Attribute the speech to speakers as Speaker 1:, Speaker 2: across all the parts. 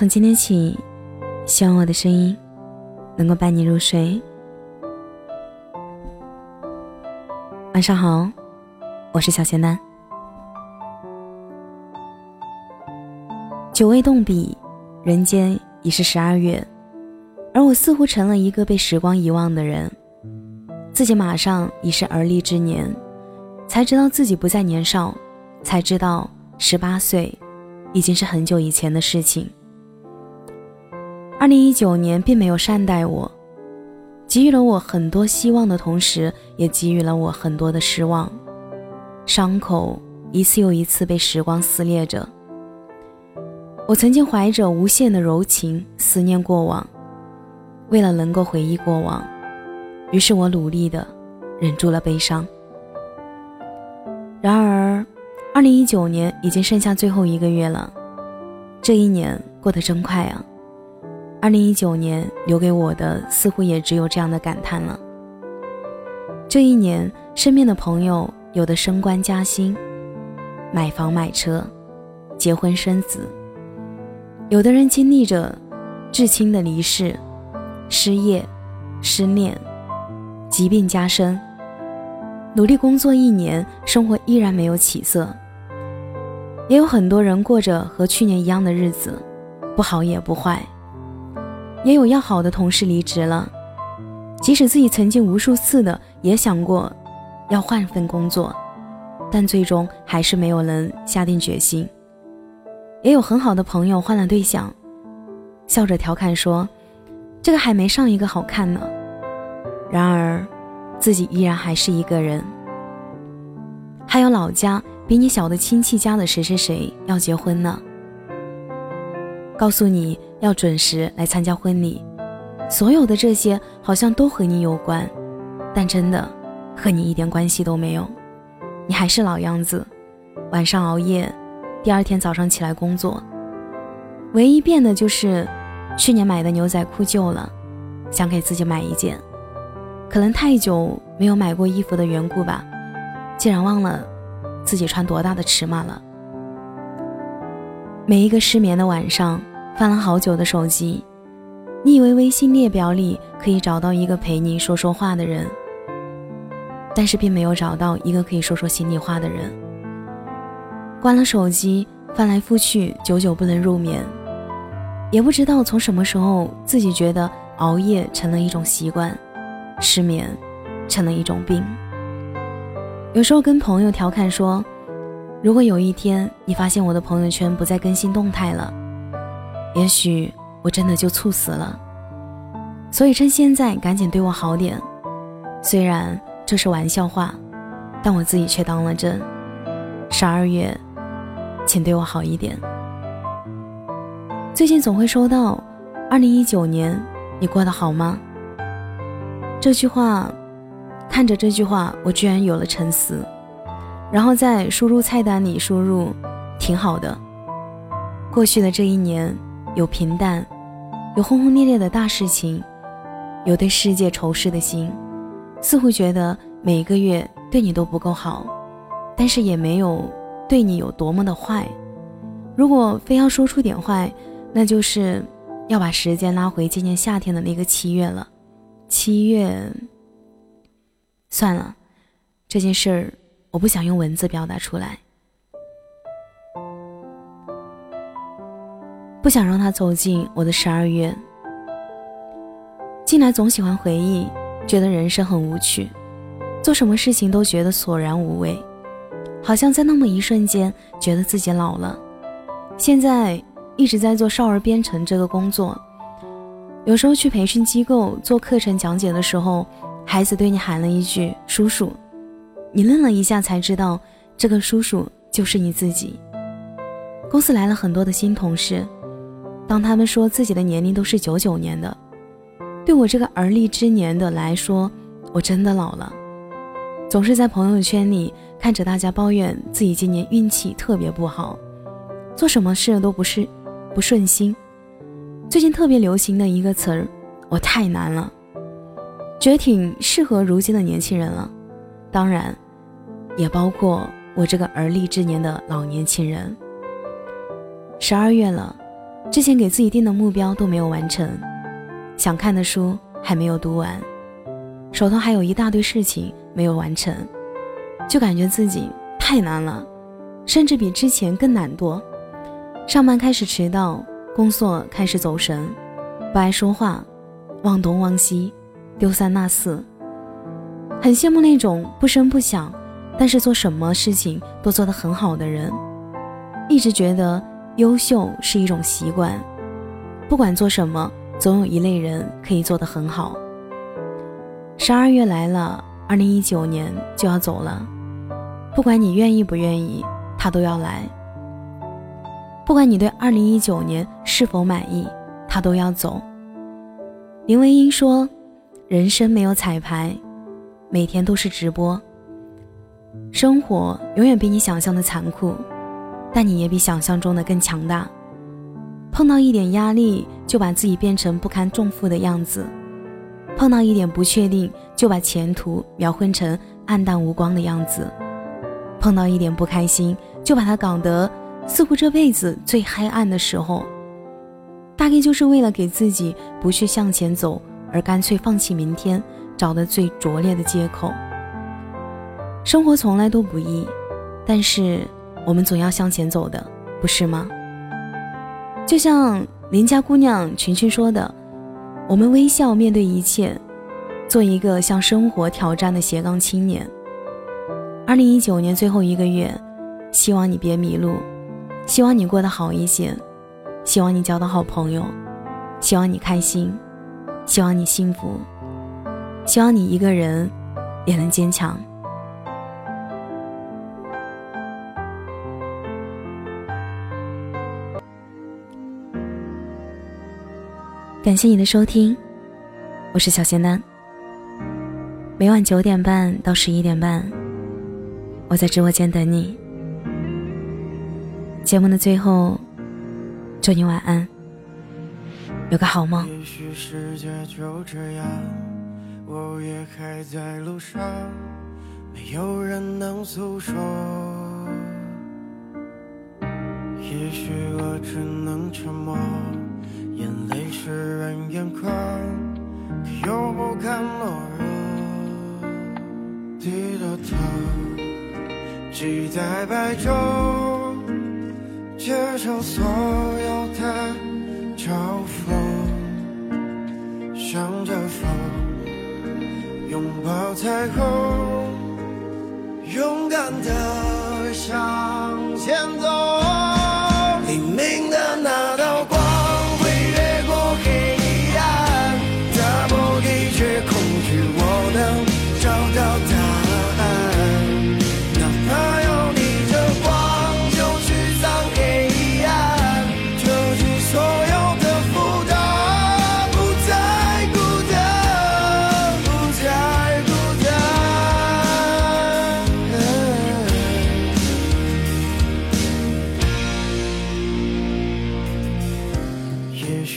Speaker 1: 从今天起，希望我的声音能够伴你入睡。晚上好，我是小仙丹。久未动笔，人间已是十二月，而我似乎成了一个被时光遗忘的人。自己马上已是而立之年，才知道自己不再年少，才知道十八岁已经是很久以前的事情。二零一九年并没有善待我，给予了我很多希望的同时，也给予了我很多的失望。伤口一次又一次被时光撕裂着。我曾经怀着无限的柔情思念过往，为了能够回忆过往，于是我努力的忍住了悲伤。然而，二零一九年已经剩下最后一个月了，这一年过得真快啊！二零一九年留给我的似乎也只有这样的感叹了。这一年，身边的朋友有的升官加薪、买房买车、结婚生子；有的人经历着至亲的离世、失业、失恋、疾病加深。努力工作一年，生活依然没有起色。也有很多人过着和去年一样的日子，不好也不坏。也有要好的同事离职了，即使自己曾经无数次的也想过要换份工作，但最终还是没有能下定决心。也有很好的朋友换了对象，笑着调侃说：“这个还没上一个好看呢。”然而，自己依然还是一个人。还有老家比你小的亲戚家的谁谁谁要结婚呢，告诉你。要准时来参加婚礼，所有的这些好像都和你有关，但真的和你一点关系都没有。你还是老样子，晚上熬夜，第二天早上起来工作。唯一变的就是去年买的牛仔裤旧了，想给自己买一件。可能太久没有买过衣服的缘故吧，竟然忘了自己穿多大的尺码了。每一个失眠的晚上。翻了好久的手机，你以为微信列表里可以找到一个陪你说说话的人，但是并没有找到一个可以说说心里话的人。关了手机，翻来覆去，久久不能入眠，也不知道从什么时候自己觉得熬夜成了一种习惯，失眠成了一种病。有时候跟朋友调侃说，如果有一天你发现我的朋友圈不再更新动态了。也许我真的就猝死了，所以趁现在赶紧对我好点。虽然这是玩笑话，但我自己却当了真。十二月，请对我好一点。最近总会收到“二零一九年你过得好吗”这句话，看着这句话，我居然有了沉思，然后在输入菜单里输入“挺好的”。过去的这一年。有平淡，有轰轰烈烈的大事情，有对世界仇视的心，似乎觉得每一个月对你都不够好，但是也没有对你有多么的坏。如果非要说出点坏，那就是要把时间拉回今年夏天的那个七月了。七月，算了，这件事儿我不想用文字表达出来。不想让他走进我的十二月。近来总喜欢回忆，觉得人生很无趣，做什么事情都觉得索然无味，好像在那么一瞬间觉得自己老了。现在一直在做少儿编程这个工作，有时候去培训机构做课程讲解的时候，孩子对你喊了一句“叔叔”，你愣了一下才知道这个叔叔就是你自己。公司来了很多的新同事。当他们说自己的年龄都是九九年的，对我这个而立之年的来说，我真的老了。总是在朋友圈里看着大家抱怨自己今年运气特别不好，做什么事都不是不顺心。最近特别流行的一个词儿，我太难了，觉得挺适合如今的年轻人了。当然，也包括我这个而立之年的老年轻人。十二月了。之前给自己定的目标都没有完成，想看的书还没有读完，手头还有一大堆事情没有完成，就感觉自己太难了，甚至比之前更懒惰。上班开始迟到，工作开始走神，不爱说话，忘东忘西，丢三落四。很羡慕那种不声不响，但是做什么事情都做得很好的人。一直觉得优秀是一种习惯，不管做什么，总有一类人可以做得很好。十二月来了，二零一九年就要走了，不管你愿意不愿意，他都要来。不管你对二零一九年是否满意，他都要走。林徽因说：“人生没有彩排。”每天都是直播，生活永远比你想象的残酷，但你也比想象中的更强大。碰到一点压力，就把自己变成不堪重负的样子；碰到一点不确定，就把前途描绘成暗淡无光的样子；碰到一点不开心，就把它搞得似乎这辈子最黑暗的时候。大概就是为了给自己不去向前走，而干脆放弃明天。找的最拙劣的借口。生活从来都不易，但是我们总要向前走的，不是吗？就像邻家姑娘群群说的：“我们微笑面对一切，做一个向生活挑战的斜杠青年。”二零一九年最后一个月，希望你别迷路，希望你过得好一些，希望你交到好朋友，希望你开心，希望你幸福。希望你一个人也能坚强。感谢你的收听，我是小仙丹。每晚九点半到十一点半，我在直播间等你。节目的最后，祝你晚安，有个好梦。
Speaker 2: 也许世界就这样我也还在路上，没有人能诉说。也许我只能沉默，眼眶，可又不敢懦弱。低着头，期待白昼，接受所有的嘲讽，向着风。拥抱彩虹，勇敢的向前走。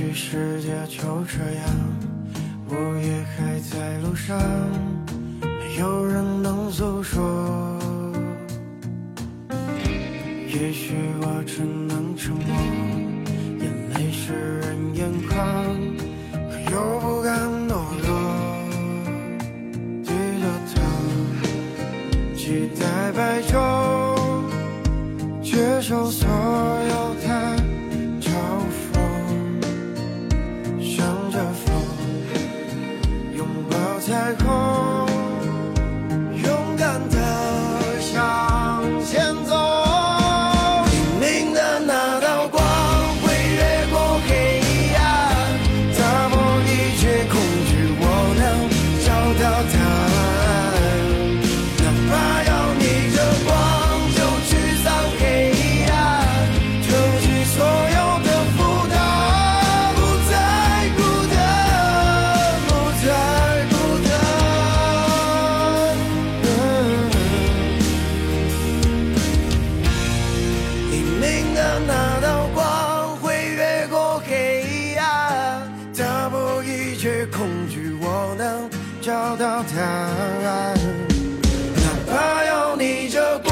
Speaker 2: 许世界就这样，我也还在路上，没有人能诉说。也许我只能沉默，眼泪湿润眼眶，可又不敢懦弱。低着头，期待白昼，接受所。答案，哪怕要逆着。